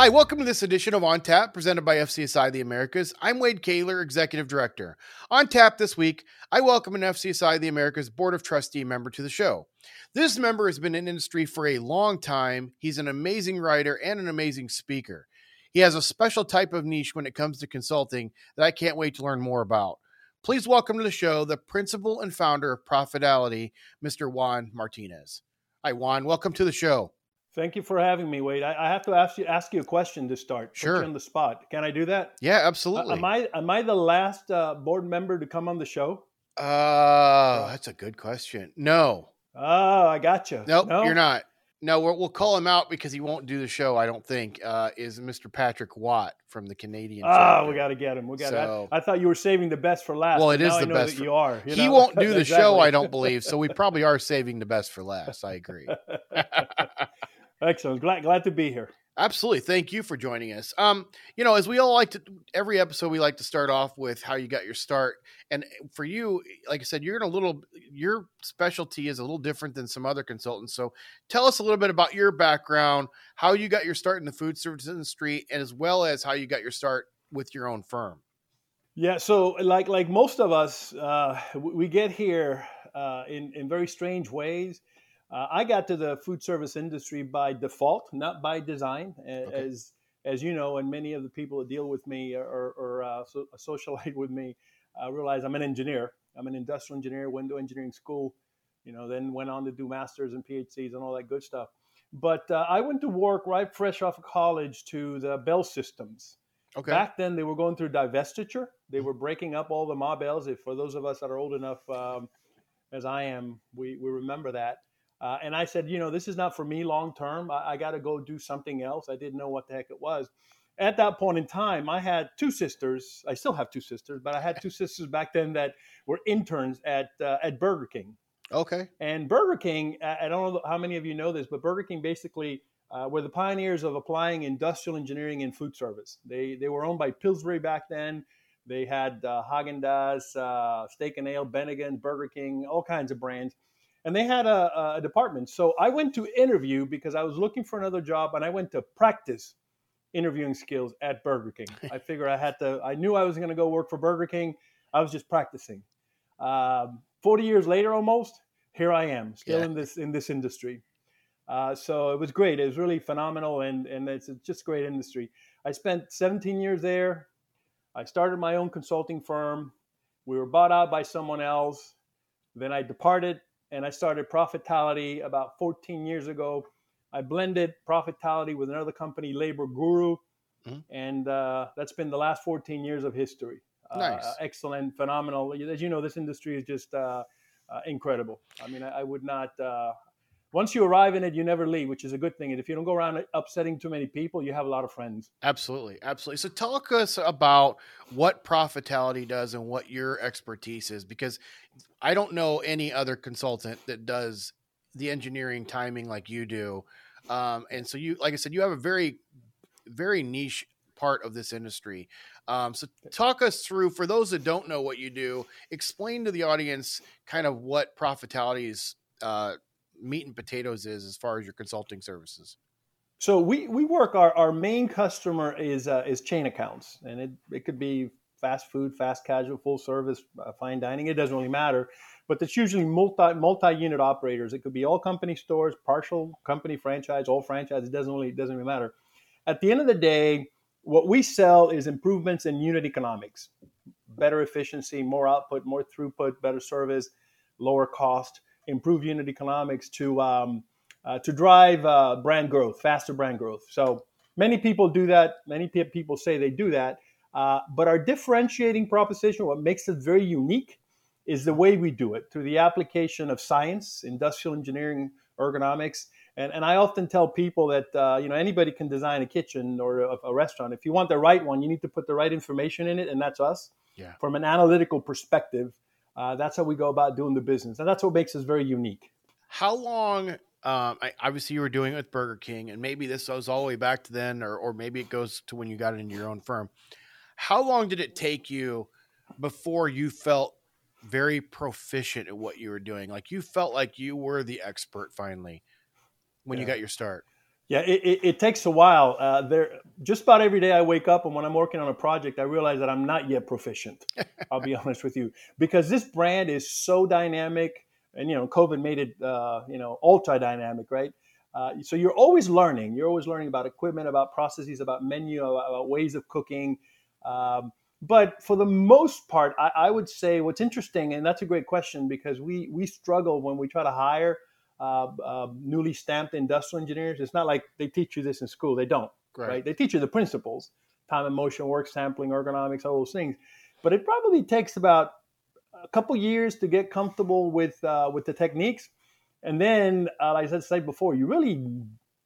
Hi, welcome to this edition of On Tap, presented by FCSI the Americas. I'm Wade Koehler, Executive Director. On Tap this week, I welcome an FCSI the Americas Board of Trustee member to the show. This member has been in industry for a long time. He's an amazing writer and an amazing speaker. He has a special type of niche when it comes to consulting that I can't wait to learn more about. Please welcome to the show the principal and founder of Profitality, Mr. Juan Martinez. Hi, Juan. Welcome to the show. Thank you for having me, Wade. I, I, have to ask you ask you a question to start. Sure. On the spot. Can I do that? Yeah, absolutely. Uh, am I am I the last uh, board member to come on the show? Uh, that's a good question. No. Oh, I got you. Nope, no, you're not. No, we will call him out because he won't do the show. I don't think uh, is Mr. Patrick Watt from the Canadian. Ah, we got to get him. We got. So, I, I, thought you were saving the best for last. Well, it is the best. For, you are. You he know? won't do the exactly. show. I don't believe. So we probably are saving the best for last. I agree. Excellent. Glad glad to be here. Absolutely. Thank you for joining us. Um, you know, as we all like to every episode we like to start off with how you got your start. And for you, like I said, you're in a little your specialty is a little different than some other consultants. So tell us a little bit about your background, how you got your start in the food service industry, and as well as how you got your start with your own firm. Yeah, so like like most of us, uh, we get here uh, in in very strange ways. Uh, I got to the food service industry by default, not by design, okay. as as you know, and many of the people that deal with me or, or uh, so, socialite with me uh, realize I'm an engineer. I'm an industrial engineer, went to engineering school, you know, then went on to do masters and PhDs and all that good stuff. But uh, I went to work right fresh off of college to the Bell Systems. Okay. Back then, they were going through divestiture. They mm-hmm. were breaking up all the Ma Bells. If for those of us that are old enough, um, as I am, we, we remember that. Uh, and I said, you know, this is not for me long term. I, I got to go do something else. I didn't know what the heck it was. At that point in time, I had two sisters. I still have two sisters, but I had two sisters back then that were interns at uh, at Burger King. Okay. And Burger King, I don't know how many of you know this, but Burger King basically uh, were the pioneers of applying industrial engineering in food service. They they were owned by Pillsbury back then. They had uh, Haagen Dazs, uh, Steak and Ale, Bennigan, Burger King, all kinds of brands and they had a, a, department. So I went to interview because I was looking for another job, and I went to practice interviewing skills at Burger King. I figured I had to. I knew I was going to go work for Burger King. I was just practicing. Um, Forty years later, almost here I am, still yeah. in this in this industry. Uh, so it was great. It was really phenomenal, and and it's just a great industry. I spent 17 years there. I started my own consulting firm. We were bought out by someone else. Then I departed and I started Profitality about 14 years ago. I blended Profitality with another company, Labor Guru, mm-hmm. and uh, that's been the last 14 years of history. Uh, nice, uh, excellent, phenomenal. As you know, this industry is just uh, uh, incredible. I mean, I, I would not. Once you arrive in it, you never leave, which is a good thing. And if you don't go around upsetting too many people, you have a lot of friends. Absolutely, absolutely. So, talk us about what Profitality does and what your expertise is, because I don't know any other consultant that does the engineering timing like you do. Um, and so, you, like I said, you have a very, very niche part of this industry. Um, so, talk us through for those that don't know what you do. Explain to the audience kind of what Profitality's uh, meat and potatoes is as far as your consulting services? So we, we work our, our main customer is uh, is chain accounts, and it, it could be fast food, fast casual, full service, uh, fine dining. It doesn't really matter, but it's usually multi multi unit operators. It could be all company stores, partial company franchise, all franchise. It doesn't really it doesn't really matter. At the end of the day, what we sell is improvements in unit economics, better efficiency, more output, more throughput, better service, lower cost improve unit economics to um, uh, to drive uh, brand growth, faster brand growth. So many people do that. Many people say they do that. Uh, but our differentiating proposition, what makes it very unique, is the way we do it through the application of science, industrial engineering, ergonomics. And, and I often tell people that uh, you know anybody can design a kitchen or a, a, restaurant. If you want the right one, you need to put the right information in it, and that's us. Yeah. From an analytical perspective, uh, that's how we go about doing the business, and that's what makes us very unique. How long? Um, I, obviously, you were doing it with Burger King, and maybe this goes all the way back to then, or or maybe it goes to when you got into your own firm. How long did it take you before you felt very proficient at what you were doing? Like you felt like you were the expert finally when yeah. you got your start. Yeah, it, it, it takes a while. Uh, there, just about every day I wake up, and when I'm working on a project, I realize that I'm not yet proficient. I'll be honest with you, because this brand is so dynamic, and you know, COVID made it, uh, you know, ultra dynamic, right? Uh, so you're always learning. You're always learning about equipment, about processes, about menu, about, about ways of cooking. Um, but for the most part, I, I, would say what's interesting, and that's a great question because we we struggle when we try to hire uh, uh, newly stamped industrial engineers. It's not like they teach you this in school. They don't. Right. right? They teach you the principles, time and motion, work sampling, ergonomics, all those things. But it probably takes about a couple years to get comfortable with uh, with the techniques, and then, uh, like I said before, you really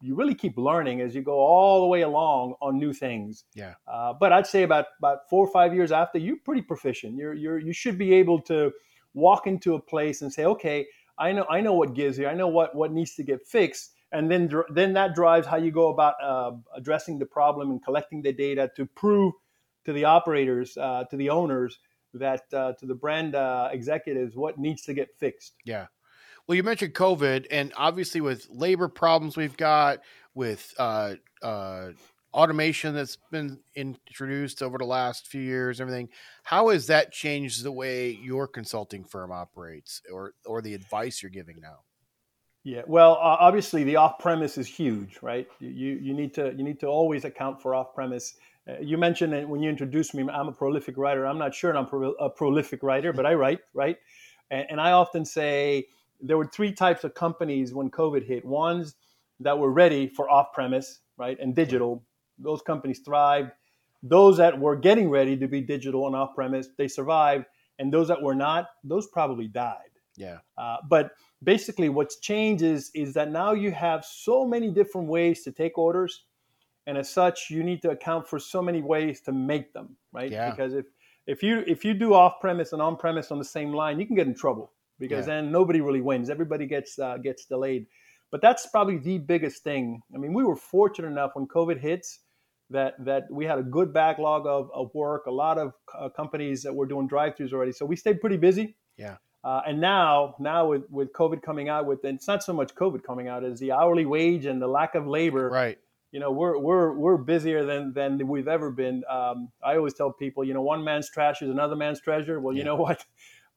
you really keep learning as you go all the way along on new things. Yeah. Uh, but I'd say about about four or five years after, you're pretty proficient. You're you're you should be able to walk into a place and say, okay, I know I know what gives here. I know what what needs to get fixed, and then then that drives how you go about uh, addressing the problem and collecting the data to prove to the operators, uh, to the owners, that uh, to the brand uh, executives what needs to get fixed. Yeah. Well, you mentioned COVID, and obviously with labor problems we've got with uh, uh, automation that's been introduced over the last few years, everything. How has that changed the way your consulting firm operates, or or the advice you're giving now? Yeah, well, uh, obviously the off-premise is huge, right? You you need to you need to always account for off-premise. Uh, you mentioned that when you introduced me, I'm a prolific writer. I'm not sure I'm pro- a prolific writer, but I write, right? And, and I often say there were three types of companies when COVID hit. Ones that were ready for off-premise, right, and digital. Those companies thrived. Those that were getting ready to be digital and off-premise, they survived, and those that were not, those probably died. Yeah. Uh, but basically, what's changed is is that now you have so many different ways to take orders, and as such, you need to account for so many ways to make them, right? Yeah. Because if if you if you do off-premise and on-premise on the same line, you can get in trouble because yeah. then nobody really wins. Everybody gets uh, gets delayed. But that's probably the biggest thing. I mean, we were fortunate enough when COVID hits that that we had a good backlog of, of work. A lot of uh, companies that were doing drive-throughs already, so we stayed pretty busy. Yeah. Uh, and now, now with, with COVID coming out, with it's not so much COVID coming out as the hourly wage and the lack of labor. Right. You know, we're we're we're busier than than we've ever been. Um, I always tell people, you know, one man's trash is another man's treasure. Well, yeah. you know what?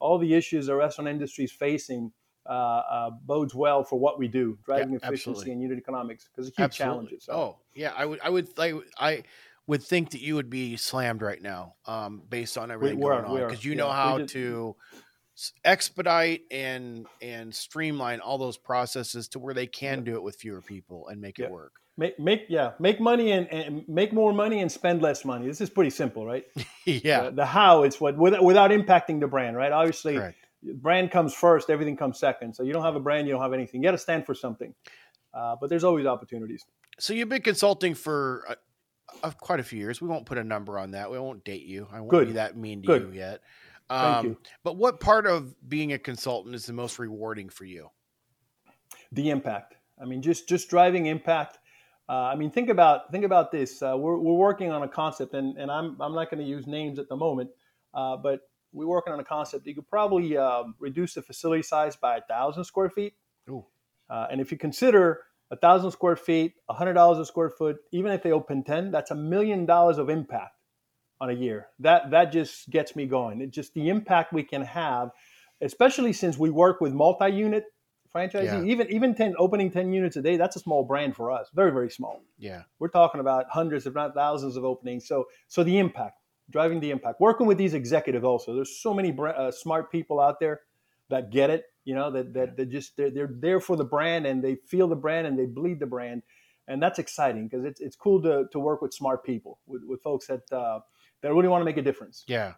all the issues the restaurant industry is facing uh, uh, bodes well for what we do, driving yeah, efficiency absolutely. and unit economics, because it's huge absolutely. challenges. So. Oh, yeah, I would, I would, I, I would think that you would be slammed right now, um, based on everything we, going on, because you yeah, know how to expedite and and streamline all those processes to where they can yeah. do it with fewer people and make it work. Make, make yeah, make money and, and, make more money and spend less money. This is pretty simple, right? yeah. Uh, the how is what without, without impacting the brand, right? Obviously, Correct. Brand comes first, everything comes second. So you don't have a brand, you don't have anything. You got to stand for something. Uh, but there's always opportunities. So you've been consulting for uh, uh, quite a few years. We won't put a number on that. We won't date you. I won't Good. be that mean to Good. you yet. Um, Thank you. But what part of being a consultant is the most rewarding for you? The impact. I mean, just just driving impact uh, I mean, think about think about this. Uh, we're, we're working on a concept, and, and I'm I'm not going to use names at the moment, uh, but we're working on a concept. You could probably um, reduce the facility size by a thousand square feet. Uh, and if you consider a thousand square feet, a hundred dollars a square foot, even if they open ten, that's a million dollars of impact on a year. That that just gets me going. It just the impact we can have, especially since we work with multi-unit franchisee. Yeah. Even even ten opening ten units a day, that's a small brand for us. Very very small. Yeah, we're talking about hundreds, if not thousands, of openings. So so the impact, driving the impact, working with these executives also. There's so many uh, smart people out there that get it. You know that that they just they're, they're there for the brand and they feel the brand and they bleed the brand, and that's exciting because it's it's cool to to work with smart people with, with folks that uh, that really want to make a difference. Yeah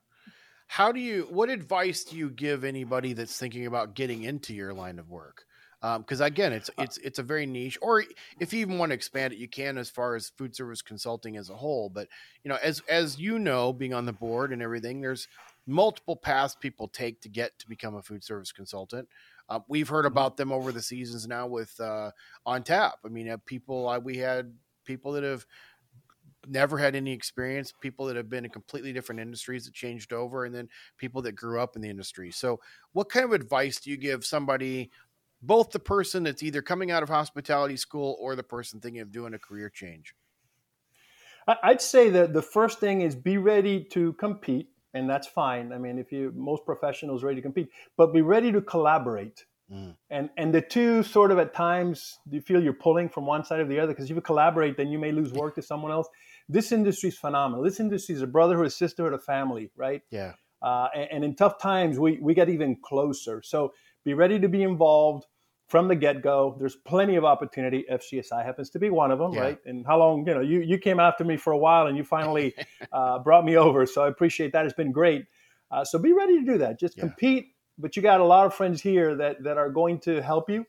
how do you what advice do you give anybody that's thinking about getting into your line of work because um, again it's uh it's it's a very niche or if you even want to expand it you can as far as food service consulting as a whole but you know as as you know being on the board and everything there's multiple paths people take to get to become a food service consultant uh, we've heard mm-hmm. about them over the seasons now with uh, on tap i mean uh, people uh, we had people that have never had any experience, people that have been in completely different industries that changed over, and then people that grew up in the industry. So, what kind of advice do you give somebody both the person that's either coming out of hospitality school or the person thinking of doing a career change? I'd say that the first thing is be ready to compete, and that's fine. I mean, if you most professionals ready to compete, but be ready to collaborate. Mm. And and the two sort of at times you feel you're pulling from one side or the other because if you collaborate, then you may lose work to someone else. This industry is phenomenal. This industry is a brotherhood, a sisterhood, a family, right? Yeah. Uh, and, and, in tough times, we we get even closer. So be ready to be involved from the get go. There's plenty of opportunity. FCSI happens to be one of them, yeah. right? And how long, you know, you, you came after me for a while and you finally uh, brought me over. So I appreciate that. It's been great. Uh, so be ready to do that. Just yeah. compete, but you got a lot of friends here that, that are going to help you.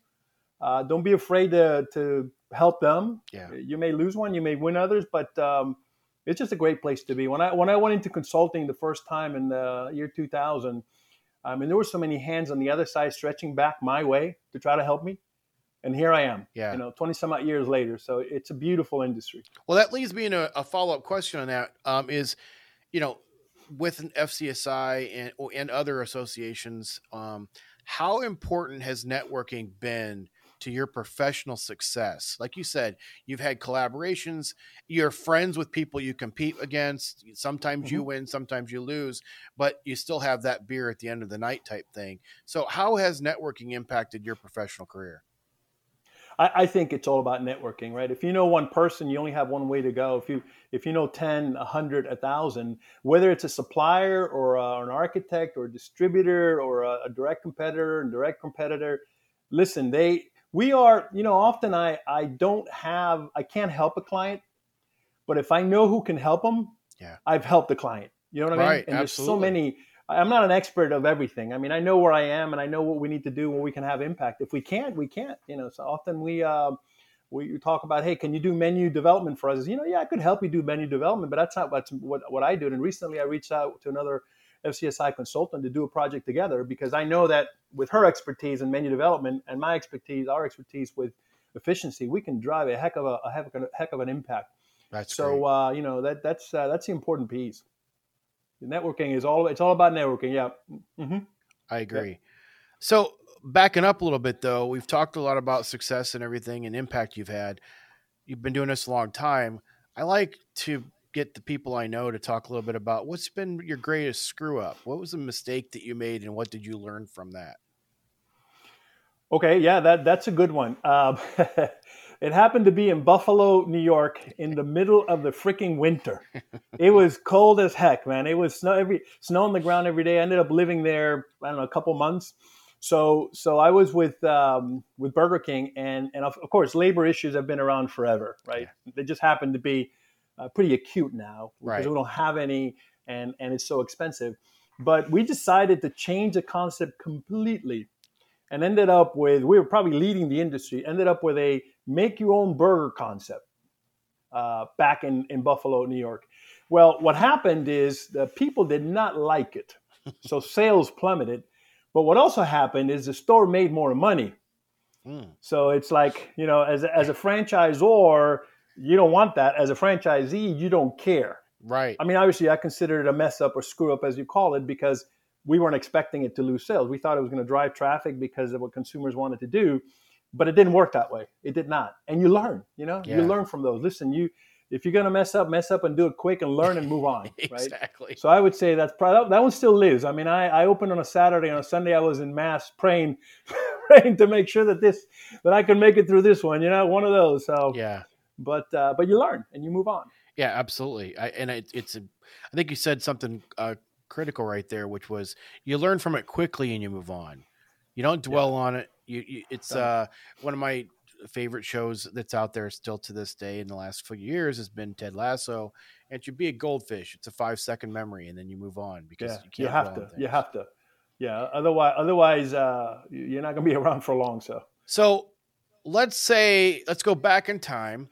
Uh, don't be afraid to, to help them. Yeah. You may lose one, you may win others, but um, it's just a great place to be. When I when I went into consulting the first time in the year 2000, I mean, there were so many hands on the other side stretching back my way to try to help me. And here I am, yeah. you know, 20 some odd years later. So it's a beautiful industry. Well, that leads me in a, a follow up question on that um, is, you know, with an FCSI and, and other associations, um, how important has networking been to your professional success. Like you said, you've had collaborations, you're friends with people you compete against. Sometimes mm-hmm. you win, sometimes you lose, but you still have that beer at the end of the night type thing. So, how has networking impacted your professional career? I, think it's all about networking, right? If you know one person, you only have one way to go. If you if you know 10, 100, 1,000, whether it's a supplier or, a, an architect or a distributor or a, a direct competitor and direct competitor, listen, they we are, you know, often I, I don't have, I can't help a client, but if I know who can help them, yeah, I've helped the client. You know what I mean? Right, and absolutely. there's so many. I'm not an expert of everything. I mean, I know where I am, and I know what we need to do where we can have impact. If we can't, we can't. You know, so often we uh, we talk about, hey, can you do menu development for us? You know, yeah, I could help you do menu development, but that's not what's, what what I do. And recently, I reached out to another FCSI consultant to do a project together because I know that with her expertise in menu development and my expertise, our expertise with efficiency, we can drive a heck of a, a heck, of a heck of an impact. That's so uh, you know that that's uh, that's the important piece. Networking is all it's all about networking. Yeah, mm-hmm. I agree. Yeah. So backing up a little bit though, we've talked a lot about success and everything and impact you've had. You've been doing this a long time. I like to get the people I know to talk a little bit about what's been your greatest screw up. What was the mistake that you made, and what did you learn from that? Okay, yeah, that that's a good one. Um, it happened to be in Buffalo, New York, in the middle of the freaking winter. it was cold as heck, man. It was snow every snow on the ground every day. I ended up living there, I don't know, a couple months. So so I was with um, with Burger King, and and of, of, course labor issues have been around forever, right? Yeah. They just happened to be uh, pretty acute now because right. we don't have any and and it's so expensive. But we decided to change the concept completely and ended up with we were probably leading the industry. Ended up with a make your own burger concept uh, back in in Buffalo, New York. Well, what happened is the people did not like it, so sales plummeted. But what also happened is the store made more money. Mm. So it's like you know, as as a franchisor, you don't want that. As a franchisee you don't care. Right. I mean obviously i consider it a mess up or screw up as you call it because we weren't expecting it to lose sales. We thought it was going to drive traffic because of what consumers wanted to do but it didn't work that way. It did not. And you learn you know? Yeah. you learn from those. Listen you if you're going to mess up mess up and do it quick and learn and move on right? Exactly. So i would say that's probably that one still lives. I mean i, I opened on a saturday on a sunday i was in mass praying praying to make sure that this that i could make it through this one you know? One of those so yeah but uh, but you learn and you move on. Yeah, absolutely. I, and it, it's a, I think you said something uh, critical right there, which was you learn from it quickly and you move on. You don't dwell yeah. on it. You, you it's uh, one of my favorite shows that's out there still to this day in the last few years has been Ted Lasso. And it should be a goldfish. It's a five second memory, and then you move on because yeah, you can't. You have to. You have to. Yeah. Otherwise, otherwise, uh, you're not going to be around for long. So. So, let's say let's go back in time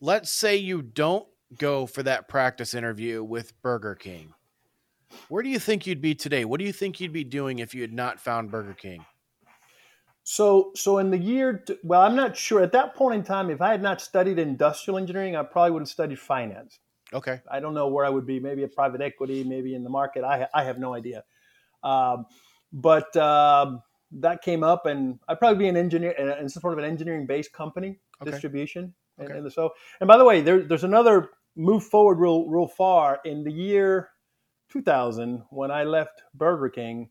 let's say you don't go for that practice interview with Burger King. Where do you think you'd be today? What do you think you'd be doing if you had not found Burger King? So, so in the year, well, I'm not sure. At that point in time, if I had not studied industrial engineering, I probably would have studied finance. Okay. I don't know where I would be. Maybe a private equity, maybe in the market. I, I have no idea. Um, but um, that came up, and I'd probably be an engineer in some sort of an engineering based company Okay. distribution. And, Okay. and so, and by the way, there, there's another move forward real real far in the year 2000 when I left Burger King.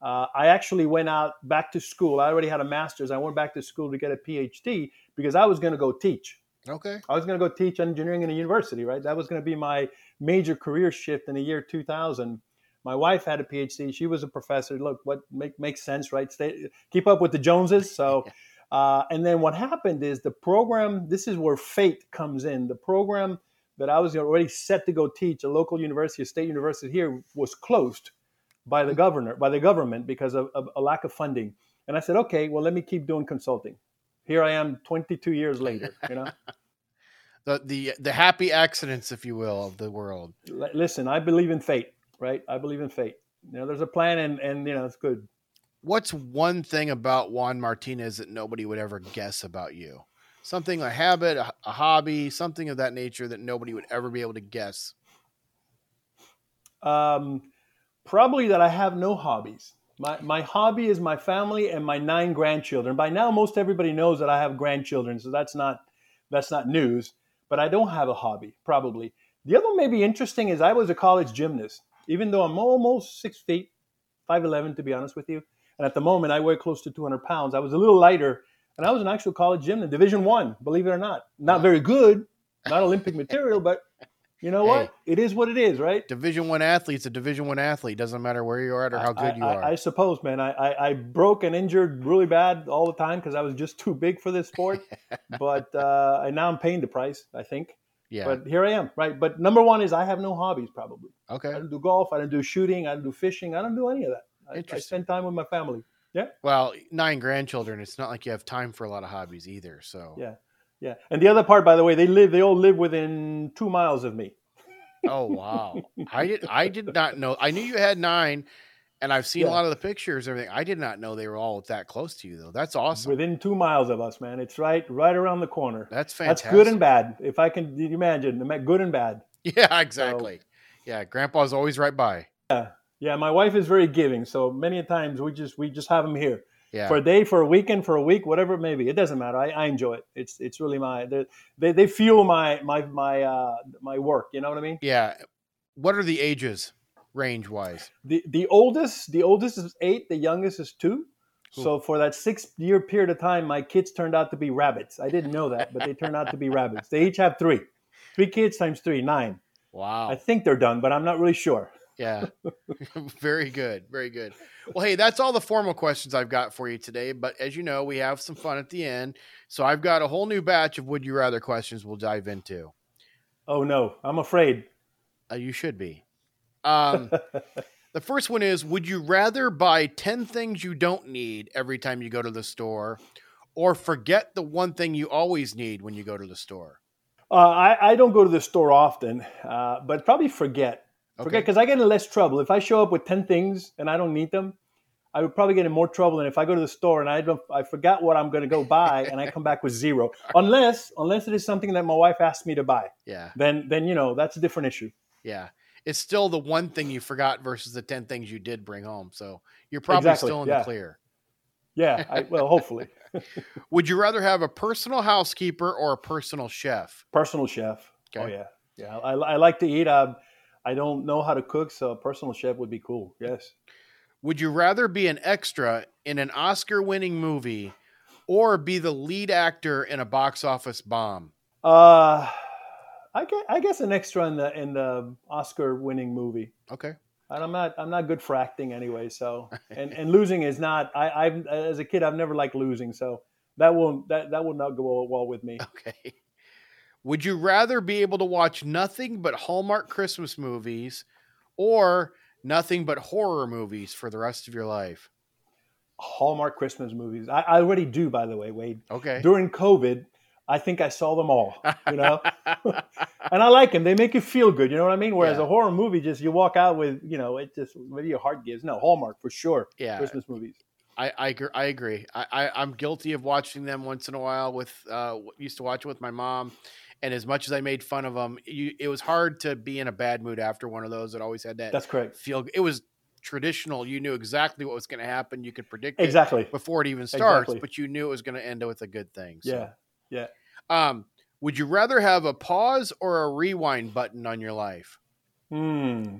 Uh, I actually went out back to school. I already had a master's. I went back to school to get a PhD because I was going to go teach. Okay. I was going to go teach engineering in a university, right? That was going to be my major career shift in the year 2000. My wife had a PhD. She was a professor. Look, what make, makes sense, right? Stay, keep up with the Joneses. So, uh, and then what happened is the program. This is where fate comes in. The program that I was already set to go teach, a local university, a state university here, was closed by the governor, by the government, because of, of a lack of funding. And I said, okay, well, let me keep doing consulting. Here I am, 22 years later. You know. The the the happy accidents, if you will, of the world. Listen, I believe in fate, right? I believe in fate. You know, there's a plan, and and you know, it's good. What's one thing about Juan Martinez that nobody would ever guess about you? Something, a habit, a, a hobby, something of that nature that nobody would ever be able to guess. Um, probably that I have no hobbies. My my hobby is my family and my nine grandchildren. By now, most everybody knows that I have grandchildren, so that's not that's not news. But I don't have a hobby. Probably the other one may be interesting is I was a college gymnast, even though I'm almost six feet, five eleven to be honest with you. And at the moment, I weigh close to 200 pounds. I was a little lighter, and I was an actual college gymnast, Division One. Believe it or not, not very good, not Olympic material, but you know what? It is what it is, right? Division one athlete's a Division one athlete. Doesn't matter where you are at or how good I, you I, are. I suppose, man. I, I, I broke and injured really bad all the time because I was just too big for this sport. but uh, and now I'm paying the price. I think. yeah. But here I am, right? But number one is I have no hobbies. Probably Okay. I don't do golf. I don't do shooting. I don't do fishing. I don't do any of that. I, I spend time with my family. Yeah. Well, nine grandchildren. It's not like you have time for a lot of hobbies either. So. Yeah. Yeah. And the other part, by the way, they live. They all live within two miles of me. Oh wow. I did. I did not know. I knew you had nine, and I've seen a lot of the pictures. and Everything. I did not know they were all that close to you though. That's awesome. Within two miles of us, man. It's right, right around the corner. That's fantastic. That's good and bad. If I can imagine, good and bad. Yeah, exactly. yeah, Grandpa's always right by. Yeah, my wife is very giving, so many times we just we just have them here Yeah. for a day, for a weekend, for a week, whatever it may be. It doesn't matter. I, I enjoy it. It's it's really my they they, they fuel my my my uh my work. You know what I mean? yeah. What are the ages, range wise? The the oldest the oldest is eight. The youngest is two. So for that six year period of time, my kids turned out to be rabbits. I didn't know that, but they turned out to be rabbits. They each have three, three kids times three, nine. Wow. I think they're done, but I'm not really sure. Yeah. very good. Very good. Well, hey, that's all the formal questions I've got for you today. But as you know, we have some fun at the end. So I've got a whole new batch of would you rather questions we'll dive into. Oh no, I'm afraid. Uh, you should be. Um, the first one is Would you rather buy 10 things you don't need every time you go to the store or forget the one thing you always need when you go to the store? Uh, I, I don't go to the store often, uh, but probably forget. Forget Okay. because I get in less trouble. If I show up with 10 things and I don't need them, I would probably get in more trouble than if I go to the store and I don't I forgot what I'm going to go buy and I come back with zero. Unless unless it is something that my wife asked me to buy. Yeah. Then then you know, that's a different issue. Yeah. It's still the one thing you forgot versus the 10 things you did bring home. So you're probably Exactly, still in yeah. the clear. Yeah, I, well, hopefully. Would you rather have a personal housekeeper or a personal chef? Personal chef. Oh yeah. Yeah, I, I like to eat. Um, I don't know how to cook, so a personal chef would be cool. Yes. Would you rather be an extra in an Oscar winning movie or be the lead actor in a box office bomb? Uh, I guess, I guess an extra in the in the Oscar-winning movie. Okay. And I'm not I'm not good for acting anyway. So and, and losing is not. I I've as a kid I've never liked losing. So that won't that that will not go well with me. Okay. Would you rather be able to watch nothing but Hallmark Christmas movies or nothing but horror movies for the rest of your life? Hallmark Christmas movies. I, I already do, by the way, Wade. Okay. During COVID, I think I saw them all. You know, and I like them. They make you feel good. You know what I mean? Whereas Yeah. a horror movie, just you walk out with, you know, it just maybe your heart gives. No, Hallmark for sure. yeah. Christmas movies. I I, I agree. I, I I'm guilty of watching them once in a while. With uh, used to watch it with my mom, and as much as I made fun of them, you, it was hard to be in a bad mood after one of those. It always had that That's correct. feel. It was traditional. You knew exactly what was going to happen. You could predict it Exactly. before it even starts, Exactly. but you knew it was going to end with a good thing. so. Yeah. Yeah. Um, would you rather have a pause or a rewind button on your life? Hmm.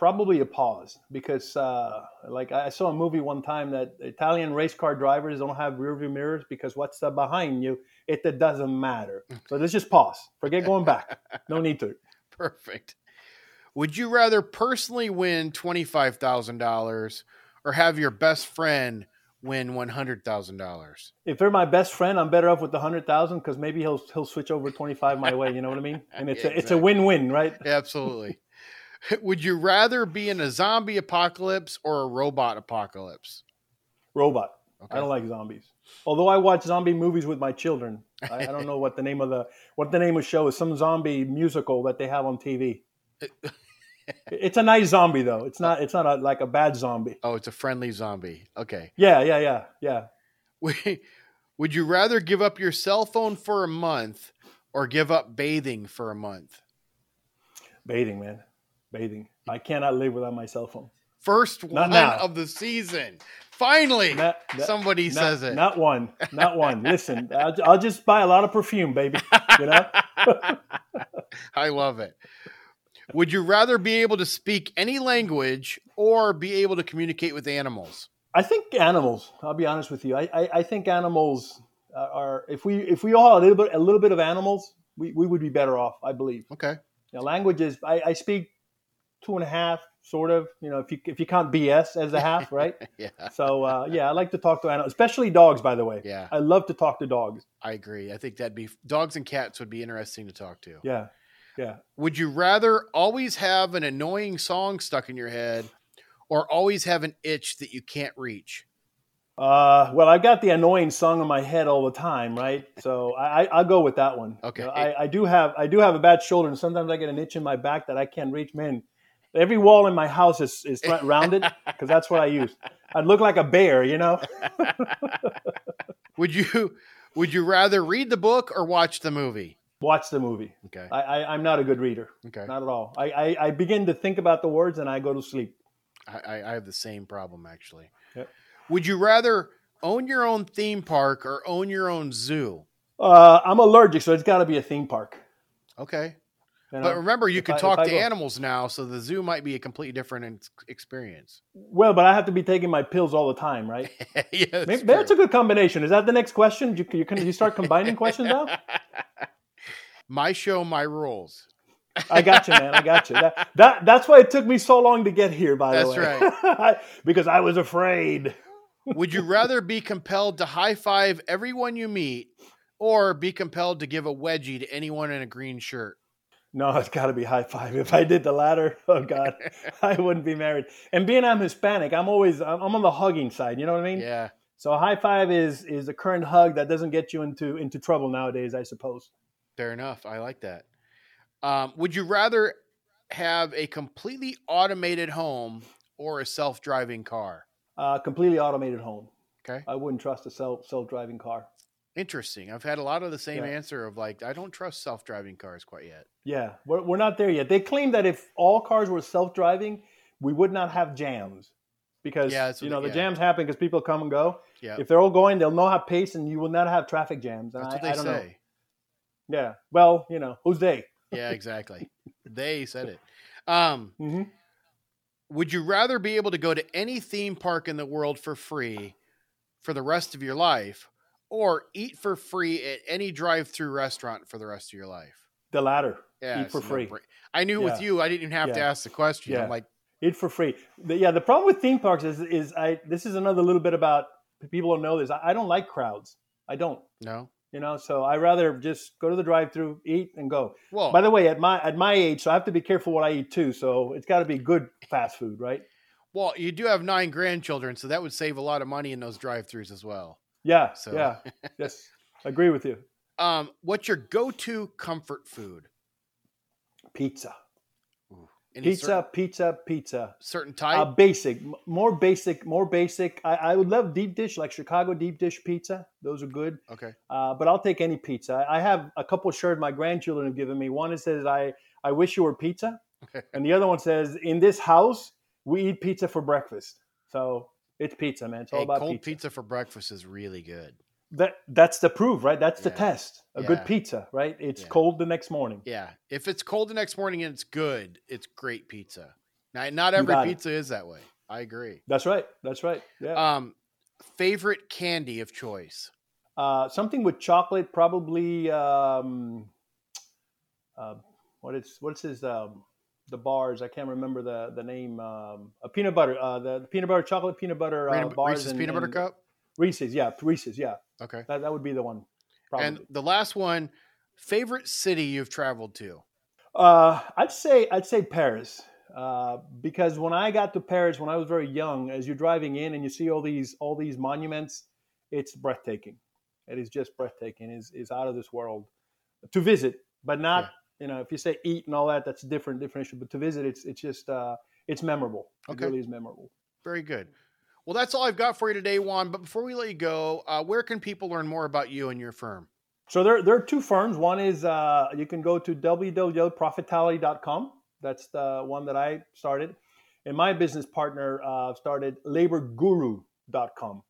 Probably a pause because, uh, like, I saw a movie one time that Italian race car drivers don't have rear view mirrors because what's uh, behind you, it, it doesn't matter. So let's just pause. Forget going back. No need to. Perfect. Would you rather personally win $25,000 or have your best friend win $100,000? If they're my best friend, I'm better off with the hundred thousand because maybe he'll he'll switch over twenty five my way. You know what I mean? And it's Yeah, a, it's a win win, right? Absolutely. Would you rather be in a zombie apocalypse or a robot apocalypse? Robot. Okay. I don't like zombies. Although I watch zombie movies with my children, I, I don't know what the name of the what the name of the show is. Some zombie musical that they have on TV. it's a nice zombie though. It's not. It's not a, like a bad zombie. Oh, it's a friendly zombie. Okay. Yeah, yeah, yeah, yeah. Would you rather give up your cell phone for a month or give up bathing for a month? Bathing, man, bathing. I cannot live without my cell phone. First one of the season. Finally, Not- somebody not, says it. Not one. Not one. Listen, I'll, I'll just buy a lot of perfume, baby. You know. I love it. Would you rather be able to speak any language or be able to communicate with animals? I think animals. I'll be honest with you. I, I, I think animals are, if we if we all had a little bit a little bit of animals, we, we would be better off. I believe. Okay. Now, languages. I, I speak two and a half, sort of. You know, if you if you count BS as a half, right? Yeah. So uh, yeah, I like to talk to animals, especially dogs. By the way, Yeah. I love to talk to dogs. I agree. I think that'd be dogs and cats would be interesting to talk to. Yeah, yeah. Would you rather always have an annoying song stuck in your head or always have an itch that you can't reach? Uh, well, I've got the annoying song in my head all the time, right? So I, I I'll go with that one. Okay. You know, I, I do have I do have a bad shoulder, and sometimes I get an itch in my back that I can't reach. Man, every wall in my house is is rounded because that's what I use. I'd look like a bear, you know. Would you would you rather read the book or watch the movie? Watch the movie. Okay. I, I I'm not a good reader, Okay. not at all. I, I I begin to think about the words and I go to sleep. I, I I have the same problem actually. Yep. Would you rather own your own theme park or own your own zoo? Uh, I'm allergic, so it's got to be a theme park. Okay. You know? But remember, you if can I- talk to go- animals now, so the zoo might be a completely different experience. Well, but I have to be taking my pills all the time, right? yeah, that's Maybe, that's a good combination. Is that the next question? You, you can you start combining questions now? my show, my rules. I got you, man. I got you. That, that that's why it took me so long to get here. By That's the way, that's right. because I was afraid. Would you rather be compelled to high five everyone you meet or be compelled to give a wedgie to anyone in a green shirt? No, it's got to be high five. If I did the latter, oh god, I wouldn't be married. And being I'm Hispanic, I'm always I'm, on the hugging side. You know what I mean? Yeah. So a high five is is a current hug that doesn't get you into into trouble nowadays, I suppose. Fair enough. I like that. Um, would you rather have a completely automated home or a self driving car? Uh, completely automated home. Okay. I wouldn't trust a self self driving car. Interesting. I've had a lot of the same Yeah. answer of like, I don't trust self driving cars quite yet. Yeah, we're, we're not there yet. They claim that if all cars were self driving, we would not have jams because Yeah, you know they- the yeah. jams happen because people come and go. Yeah. If they're all going, they'll know how pace, and you will not have traffic jams. And That's I, what they I don't know. say. Yeah. Well, you know, who's they? Yeah, exactly. they said it. Um, hmm would you rather be able to go to any theme park in the world for free for the rest of your life or eat for free at any drive-through restaurant for the rest of your life? The latter. Yeah, Eat for free. no-brainer. I knew with you, I didn't even have to ask the question. Yeah. I'm like, Eat for free. Yeah. The problem with theme parks is is I this is another little bit about people don't know this. I, I don't like crowds. I don't. no. You know, so I rather just go to the drive-through, eat, and go. Well, By the way, at my at my age, so I have to be careful what I eat too. So it's got to be good fast food, right? well, you do have nine grandchildren, so that would save a lot of money in those drive-throughs as well. Yeah, So- yeah, yes, agree with you. Um, what's your go-to comfort food? Pizza, pizza, certain, pizza, pizza. certain Uh, type? basic, m- more basic, more basic. I, I would love deep dish, like Chicago deep dish pizza. Those are good. okay. Uh, but I'll take any pizza. I have a couple shirts my grandchildren have given me. One says, "I I wish you were pizza," and the other one says, "In this house, we eat pizza for breakfast. So it's pizza, man. It's all Hey, about cold pizza. pizza. for breakfast is really good. That that's the proof, right? That's the Yeah. test. A Yeah. good pizza, right? It's Yeah. cold the next morning. Yeah, if it's cold the next morning and it's good, it's great pizza. Now, not every pizza is that way. I agree. That's right. That's right. Yeah. Um, favorite candy of choice. Uh, something with chocolate, probably. Um, uh, what is what's his um, the bars? I can't remember the the name. Um, a peanut butter. Uh, the, the peanut butter chocolate peanut butter uh, bars. Reese's and- peanut butter and- cup. Reese's, yeah, Reese's, yeah. Okay. That that would be the one. Probably. And the last one, favorite city you've traveled to. Uh, I'd say I'd say Paris uh, because when I got to Paris when I was very young, as you're driving in and you see all these all these monuments, it's breathtaking. It is just breathtaking. is is out of this world to visit, but not you know if you say eat and all that, that's a different different issue. But to visit, it's it's just uh, it's memorable. Okay. It really is memorable. Very good. Well, that's all I've got for you today, Juan. But before we let you go, uh, where can people learn more about you and your firm? So there, there are two firms. One is uh, you can go to www.profitality.com. That's the one that I started. And my business partner uh, started laborguru.com.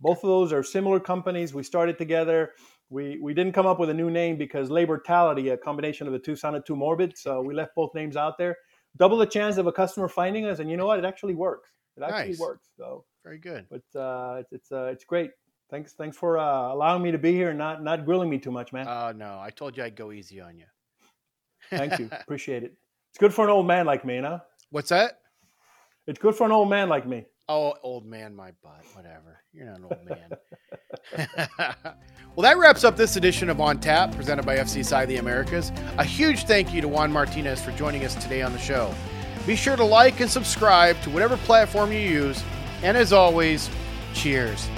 Both of those are similar companies. We started together. We, we didn't come up with a new name because labortality, a combination of the two, sounded too morbid. So we left both names out there. Double the chance of a customer finding us. And you know what? It actually works. It actually Nice. works. So, Very good. but uh, it's, it's, uh, it's great. Thanks, thanks for uh, allowing me to be here and not, not grilling me too much, man. Uh, no, I told you I'd go easy on you. Thank you. Appreciate it. It's good for an old man like me, you know? What's that? It's good for an old man like me. Oh, old man, my butt. Whatever. You're not an old man. well, that wraps up this edition of On Tap, presented by FC FCSI the Americas. A huge thank you to Juan Martinez for joining us today on the show. Be sure to like and subscribe to whatever platform you use. And as always, cheers.